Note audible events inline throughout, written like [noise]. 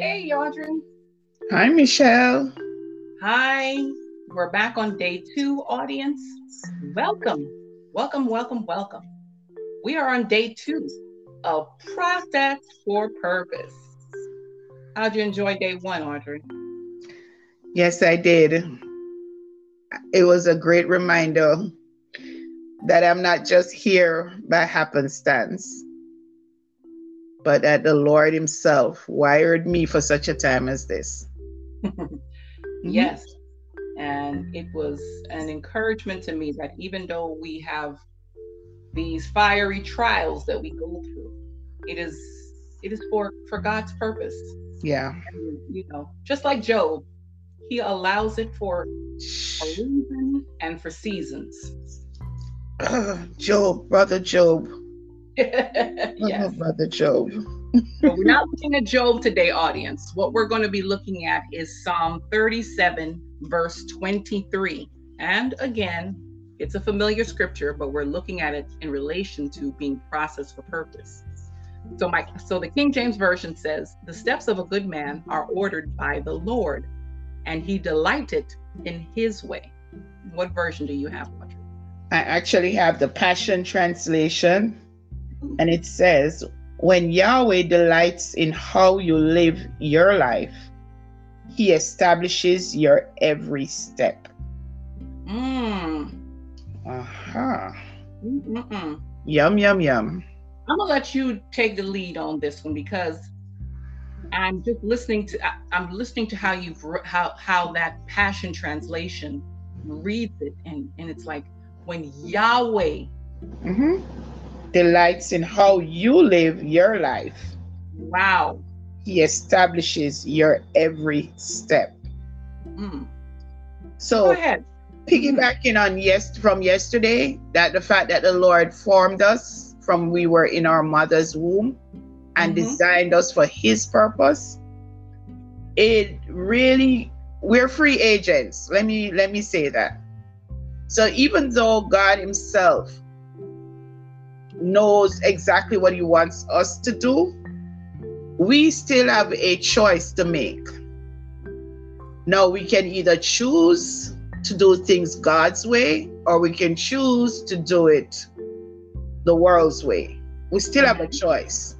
Hey, Audrey. Hi, Michelle. Hi. We're back on day two, audience. Welcome, welcome, welcome, welcome. We are on day two of Process for Purpose. How'd you enjoy day one, Audrey? Yes, I did. It was a great reminder that I'm not just here by happenstance, but that the Lord Himself wired me for such a time as this. [laughs] yes. And it was an encouragement to me that even though we have these fiery trials that we go through, it is it is for for God's purpose. Yeah. And, you know, just like Job, he allows it for a reason and for seasons. Uh, [clears throat] Job, brother Job. [laughs] yes. Oh, brother Job. so we're not looking at Job today, audience. What we're going to be looking at is Psalm 37, verse 23. And again, it's a familiar scripture, but we're looking at it in relation to being processed for purpose. So my so the King James version says, "The steps of a good man are ordered by the Lord, and he delighted in his way." What version do you have, Audrey? I actually have the Passion Translation, and it says, When Yahweh delights in how you live your life, he establishes your every step. Mm. Uh-huh. Yum, yum, yum. I'm gonna let you take the lead on this one because I'm just listening to I'm listening to how you've how how that passion translation reads it and and it's like when Yahweh mm-hmm. Delights in how you live your life. Wow. He establishes your every step. Mm. So piggybacking on yes from yesterday, that the fact that the Lord formed us from we were in our mother's womb and mm-hmm. designed us for his purpose it really we're free agents let me let me say that so even though god himself knows exactly what he wants us to do we still have a choice to make now we can either choose to do things god's way or we can choose to do it the world's way. We still have a mm-hmm. choice.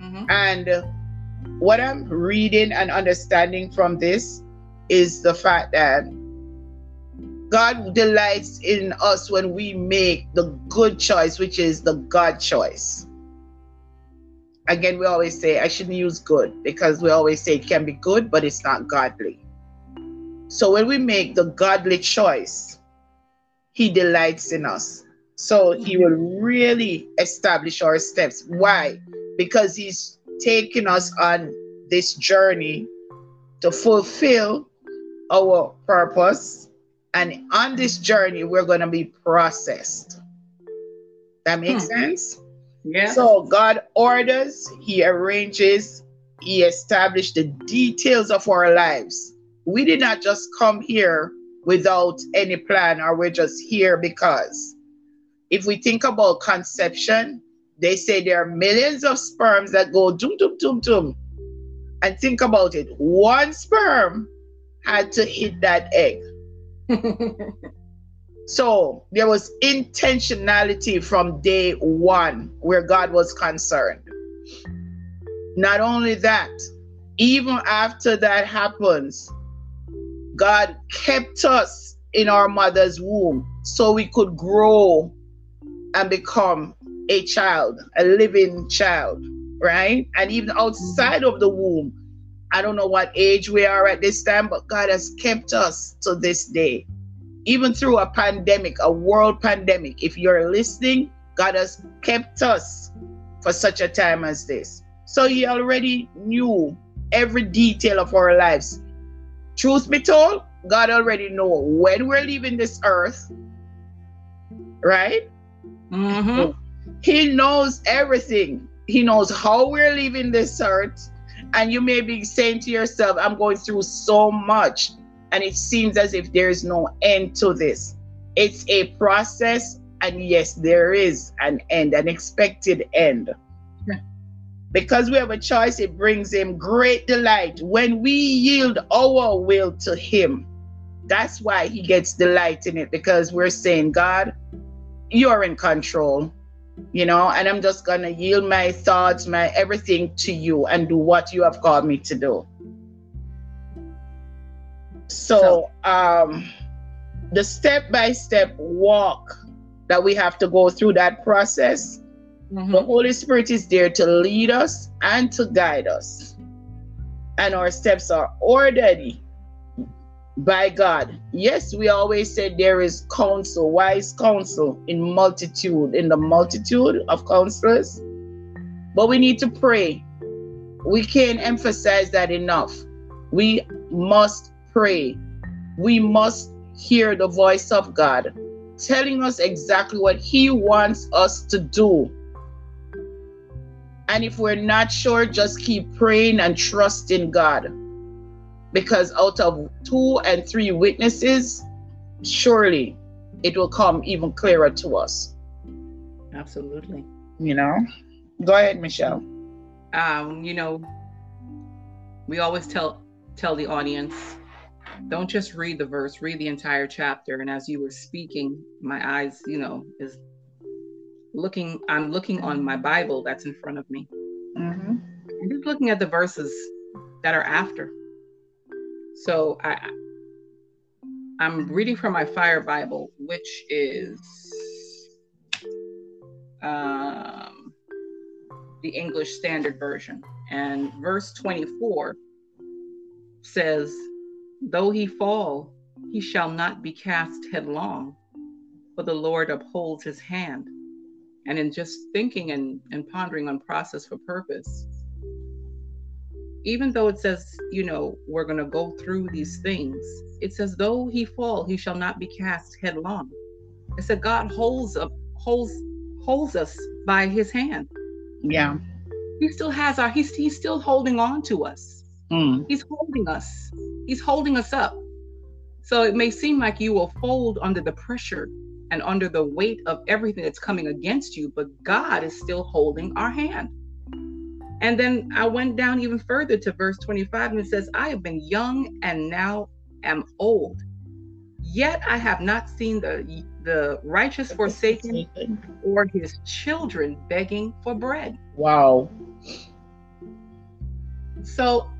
Mm-hmm. And what I'm reading and understanding from this is the fact that God delights in us when we make the good choice, which is the God choice. Again, we always say, I shouldn't use good because we always say it can be good, but it's not godly. So when we make the godly choice, He delights in us. So he will really establish our steps. Why? Because he's taking us on this journey to fulfill our purpose. And on this journey, we're going to be processed. That makes hmm. sense? Yeah. So God orders, He arranges, He established the details of our lives. We did not just come here without any plan or we're just here because if we think about conception, they say there are millions of sperms that go doom, doom, doom, dum. And think about it one sperm had to hit that egg. So there was intentionality from day one where God was concerned. Not only that, even after that happens, God kept us in our mother's womb so we could grow and become a child, a living child, right? And even outside of the womb, I don't know what age we are at this time, but God has kept us to this day. Even through a pandemic, a world pandemic, if you're listening, God has kept us for such a time as this. So He already knew every detail of our lives. Truth be told, God already know when we're leaving this earth, right? Mm-hmm. He knows everything. He knows how we're leaving this earth. And you may be saying to yourself, I'm going through so much. And it seems as if there is no end to this. It's a process. And yes, there is an end, an expected end. Because we have a choice, it brings him great delight. When we yield our will to him, that's why he gets delight in it because we're saying, God, you're in control, you know, and I'm just going to yield my thoughts, my everything to you and do what you have called me to do. So, um, the step by step walk that we have to go through that process, mm-hmm. the Holy Spirit is there to lead us and to guide us. And our steps are ordered by God. Yes, we always say there is counsel, wise counsel in multitude, in the multitude of counselors. But we need to pray. We can't emphasize that enough. We must pray. We must hear the voice of God telling us exactly what He wants us to do. And if we're not sure, just keep praying and trusting God because out of two and three witnesses, surely it will come even clearer to us. Absolutely. You know, go ahead, Michelle. Um, you know, we always tell tell the audience, don't just read the verse, read the entire chapter. And as you were speaking, my eyes, you know, is looking. I'm looking on my Bible that's in front of me. Mm-hmm. I'm just looking at the verses that are after so I I'm reading from my Fire Bible, which is um, the English Standard Version, and verse 24 says, "Though he fall, he shall not be cast headlong, for the Lord upholds his hand." And in just thinking and, and pondering on process for purpose, even though it says, you know, we're going to go through these things, it says, though he fall, he shall not be cast headlong. It said God holds up, holds, holds us by his hand. Yeah. He still has our, he's, he's still holding on to us. Mm. He's holding us. He's holding us up. So it may seem like you will fold under the pressure and under the weight of everything that's coming against you, but God is still holding our hand. And then I went down even further to verse 25 and it says, I have been young and now am old. Yet I have not seen the the righteous forsaken or his children begging for bread. Wow. So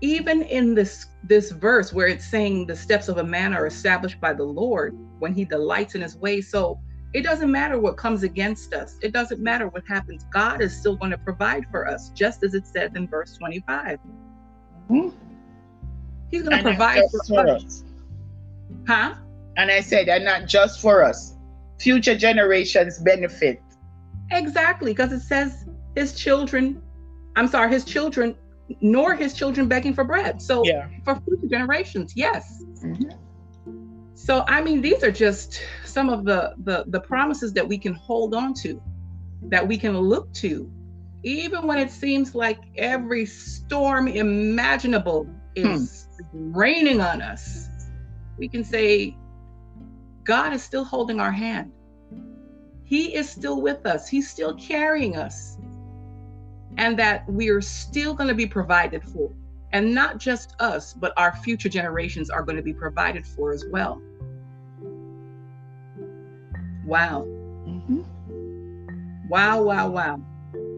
even in this this verse where it's saying the steps of a man are established by the Lord when he delights in his way. So it doesn't matter what comes against us. It doesn't matter what happens. God is still going to provide for us, just as it says in verse 25. Mm-hmm. He's going to provide for, for us. us. Huh? And I said, and not just for us, future generations benefit. Exactly, because it says his children, I'm sorry, his children, nor his children begging for bread. So yeah. for future generations, yes. Mm-hmm. So I mean, these are just some of the, the the promises that we can hold on to, that we can look to, even when it seems like every storm imaginable is hmm. raining on us. We can say, God is still holding our hand. He is still with us. He's still carrying us. And that we are still going to be provided for. And not just us, but our future generations are going to be provided for as well. Wow. Mm-hmm. Wow, wow, wow.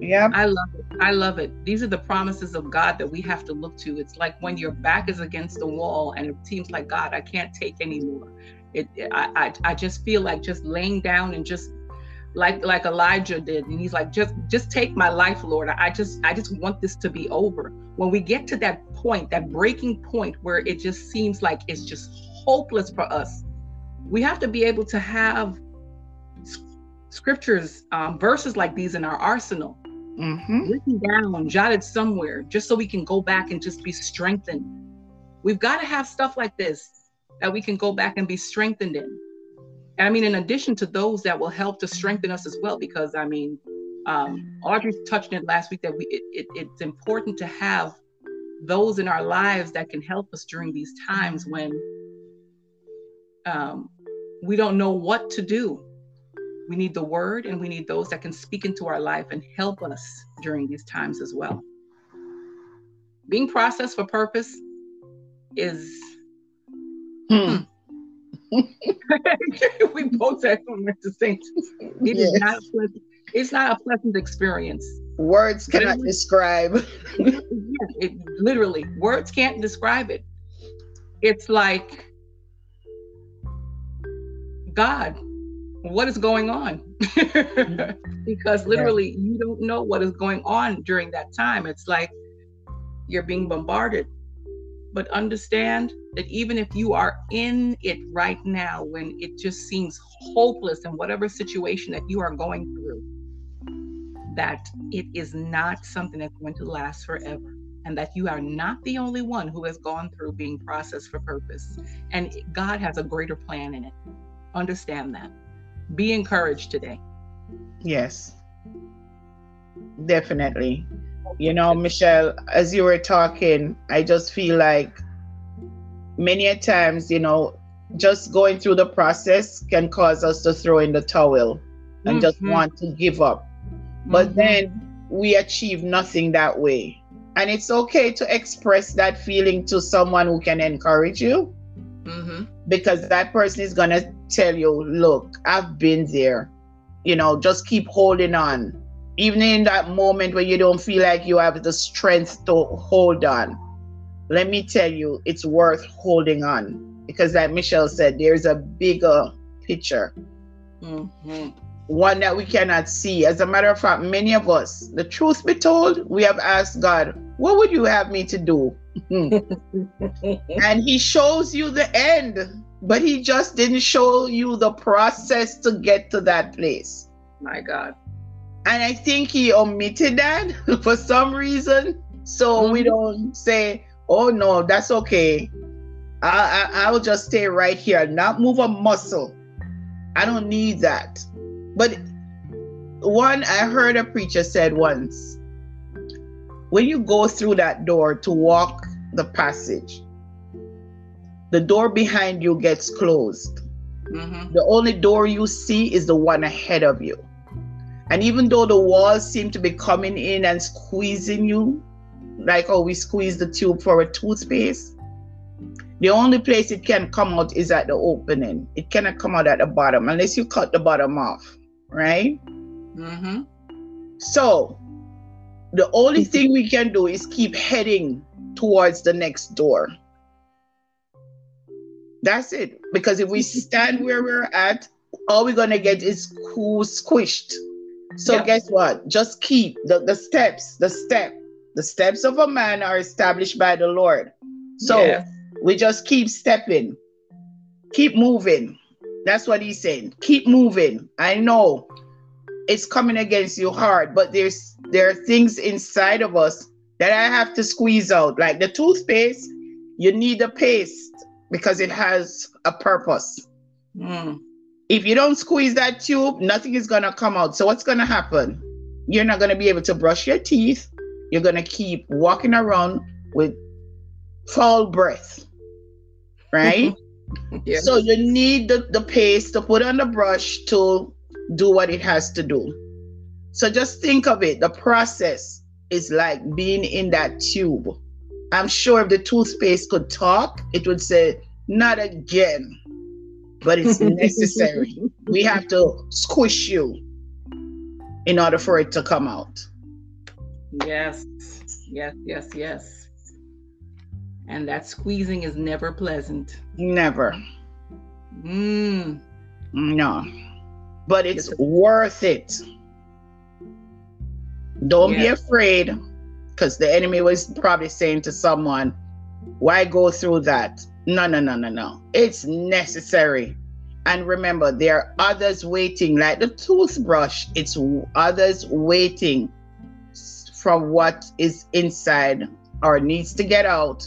Yeah. I love it. I love it. These are the promises of God that we have to look to. It's like when your back is against the wall and it seems like, God, I can't take anymore. It, I, I, I just feel like just laying down and just like like Elijah did and he's like just just take my life Lord I just I just want this to be over when we get to that point that breaking point where it just seems like it's just hopeless for us we have to be able to have scriptures, um, verses like these in our arsenal, mm-hmm. written down, jotted somewhere, just so we can go back and just be strengthened. We've got to have stuff like this that we can go back and be strengthened in. And I mean, in addition to those that will help to strengthen us as well, because I mean, um, Audrey touched it last week that we it, it, it's important to have those in our lives that can help us during these times when um, we don't know what to do we need the word and we need those that can speak into our life and help us during these times as well. Being processed for purpose is. Hmm. [laughs] we both said the same. It yes. is not. It's not a pleasant experience. Words cannot literally, describe. [laughs] it literally words can't describe it. It's like God, what is going on? [laughs] because literally yeah. you don't know what is going on during that time. It's like you're being bombarded. But understand that even if you are in it right now, when it just seems hopeless in whatever situation that you are going through, that it is not something that's going to last forever and that you are not the only one who has gone through being processed for purpose. And God has a greater plan in it. Understand that. Be encouraged today. Yes, definitely. You know, Michelle, as you were talking, I just feel like many a times, you know, just going through the process can cause us to throw in the towel and mm-hmm. just want to give up. But mm-hmm. then we achieve nothing that way. And it's okay to express that feeling to someone who can encourage you. Mm-hmm. Because that person is going to tell you, look, I've been there. You know, just keep holding on. Even in that moment where you don't feel like you have the strength to hold on, let me tell you, it's worth holding on. Because, like Michelle said, there's a bigger picture. Mm-hmm one that we cannot see. As a matter of fact, many of us, the truth be told, we have asked God, What would you have me to do? [laughs] and He shows you the end, but He just didn't show you the process to get to that place. My God. And I think He omitted that [laughs] for some reason. So mm-hmm. we don't say, Oh, no, that's okay. I, I, I'll just stay right here, not move a muscle. I don't need that. But one, I heard a preacher said once when you go through that door to walk the passage, the door behind you gets closed. Mm-hmm. The only door you see is the one ahead of you. And even though the walls seem to be coming in and squeezing you, like how we squeeze the tube for a toothpaste, the only place it can come out is at the opening. It cannot come out at the bottom unless you cut the bottom off right? Mm-hmm. So the only [laughs] thing we can do is keep heading towards the next door. That's it. Because if we [laughs] stand where we're at, all we're gonna get is cool squished. So guess what? Just keep the, the steps, the step. The steps of a man are established by the Lord. So we just keep stepping, keep moving. That's what he's saying. Keep moving. I know it's coming against you hard, but there's there are things inside of us that I have to squeeze out. Like the toothpaste, you need a paste because it has a purpose. Mm. If you don't squeeze that tube, nothing is gonna come out. So what's gonna happen? You're not gonna be able to brush your teeth. You're gonna keep walking around with foul breath, right? yes. [laughs] So you need the, the paste to put on the brush to do what it has to do. So just think of it. The process is like being in that tube. I'm sure if the toothpaste could talk, it would say, not again. But it's [laughs] necessary. we have to squish you in order for it to come out. Yes, yes, yes, yes. And that squeezing is never pleasant. Never. Mm. No. But it's worth it. Don't be afraid because the enemy was probably saying to someone, why go through that? No, no, no, no, no. It's necessary. And remember, there are others waiting, like the toothbrush, it's others waiting from what is inside or needs to get out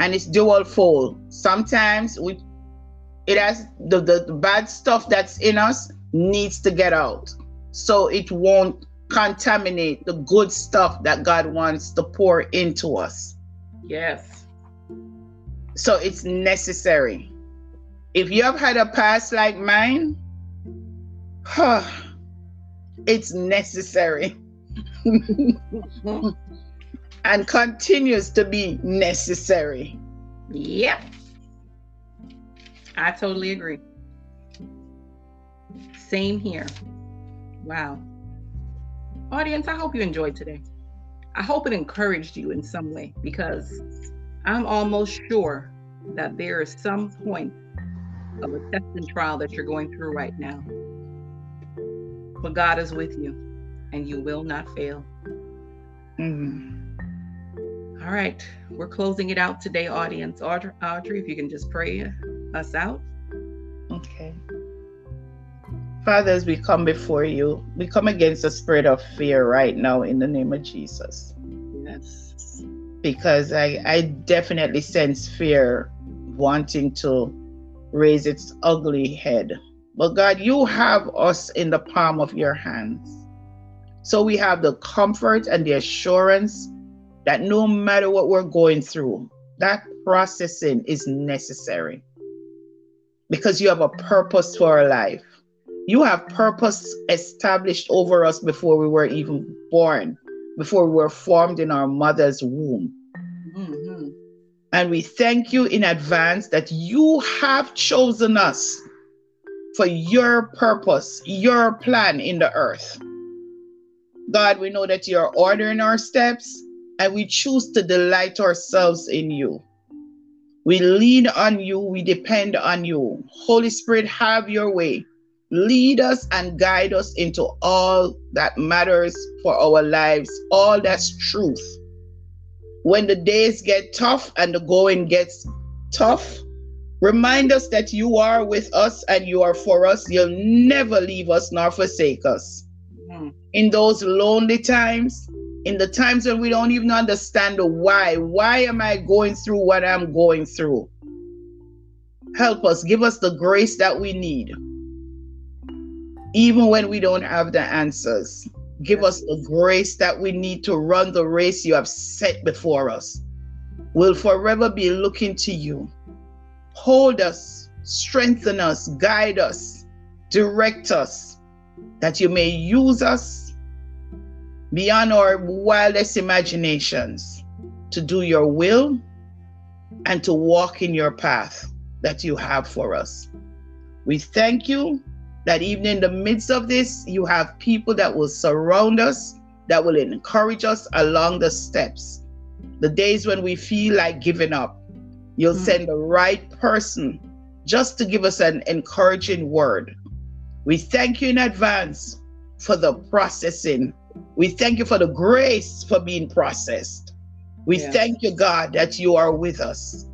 and it's dual fold. Sometimes we it has the, the, the bad stuff that's in us needs to get out. So it won't contaminate the good stuff that God wants to pour into us. Yes. So it's necessary. If you have had a past like mine, huh, it's necessary. [laughs] and continues to be necessary. Yep. I totally agree. Same here. Wow. Audience, I hope you enjoyed today. I hope it encouraged you in some way because I'm almost sure that there is some point of a test and trial that you're going through right now. But God is with you and you will not fail. Mm. All right, we're closing it out today, audience. Audrey, Audrey, if you can just pray us out. Father, as we come before you, we come against the spirit of fear right now in the name of Jesus. Yes. Because I, I definitely sense fear wanting to raise its ugly head. But God, you have us in the palm of your hands. So we have the comfort and the assurance that no matter what we're going through, that processing is necessary because you have a purpose for our life. You have purpose established over us before we were even born, before we were formed in our mother's womb. Mm-hmm. And we thank you in advance that you have chosen us for your purpose, your plan in the earth. God, we know that you're ordering our steps and we choose to delight ourselves in you. We lean on you, we depend on you. Holy Spirit, have your way. Lead us and guide us into all that matters for our lives, all that's truth. When the days get tough and the going gets tough, remind us that you are with us and you are for us. You'll never leave us nor forsake us. Mm. In those lonely times, in the times when we don't even understand the why. Why am I going through what I'm going through? Help us, give us the grace that we need. Even when we don't have the answers, give us the grace that we need to run the race you have set before us. We'll forever be looking to you. Hold us, strengthen us, guide us, direct us, that you may use us beyond our wildest imaginations to do your will and to walk in your path that you have for us. We thank you that even in the midst of this, you have people that will surround us, that will encourage us along the steps. The days when we feel like giving up, you'll mm-hmm. send the right person just to give us an encouraging word. We thank you in advance for the processing we thank you for the grace for being processed. We yes. thank you, God, that you are with us.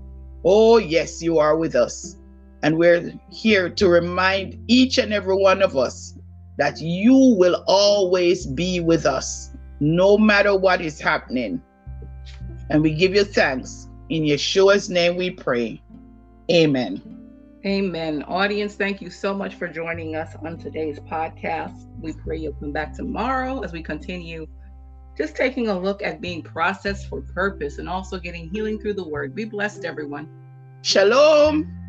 Oh, yes, you are with us. And we're here to remind each and every one of us that you will always be with us, no matter what is happening. And we give you thanks. In Yeshua's name we pray. Amen. Amen. Audience, thank you so much for joining us on today's podcast. We pray you'll come back tomorrow as we continue just taking a look at being processed for purpose and also getting healing through the word. Be blessed, everyone. Shalom.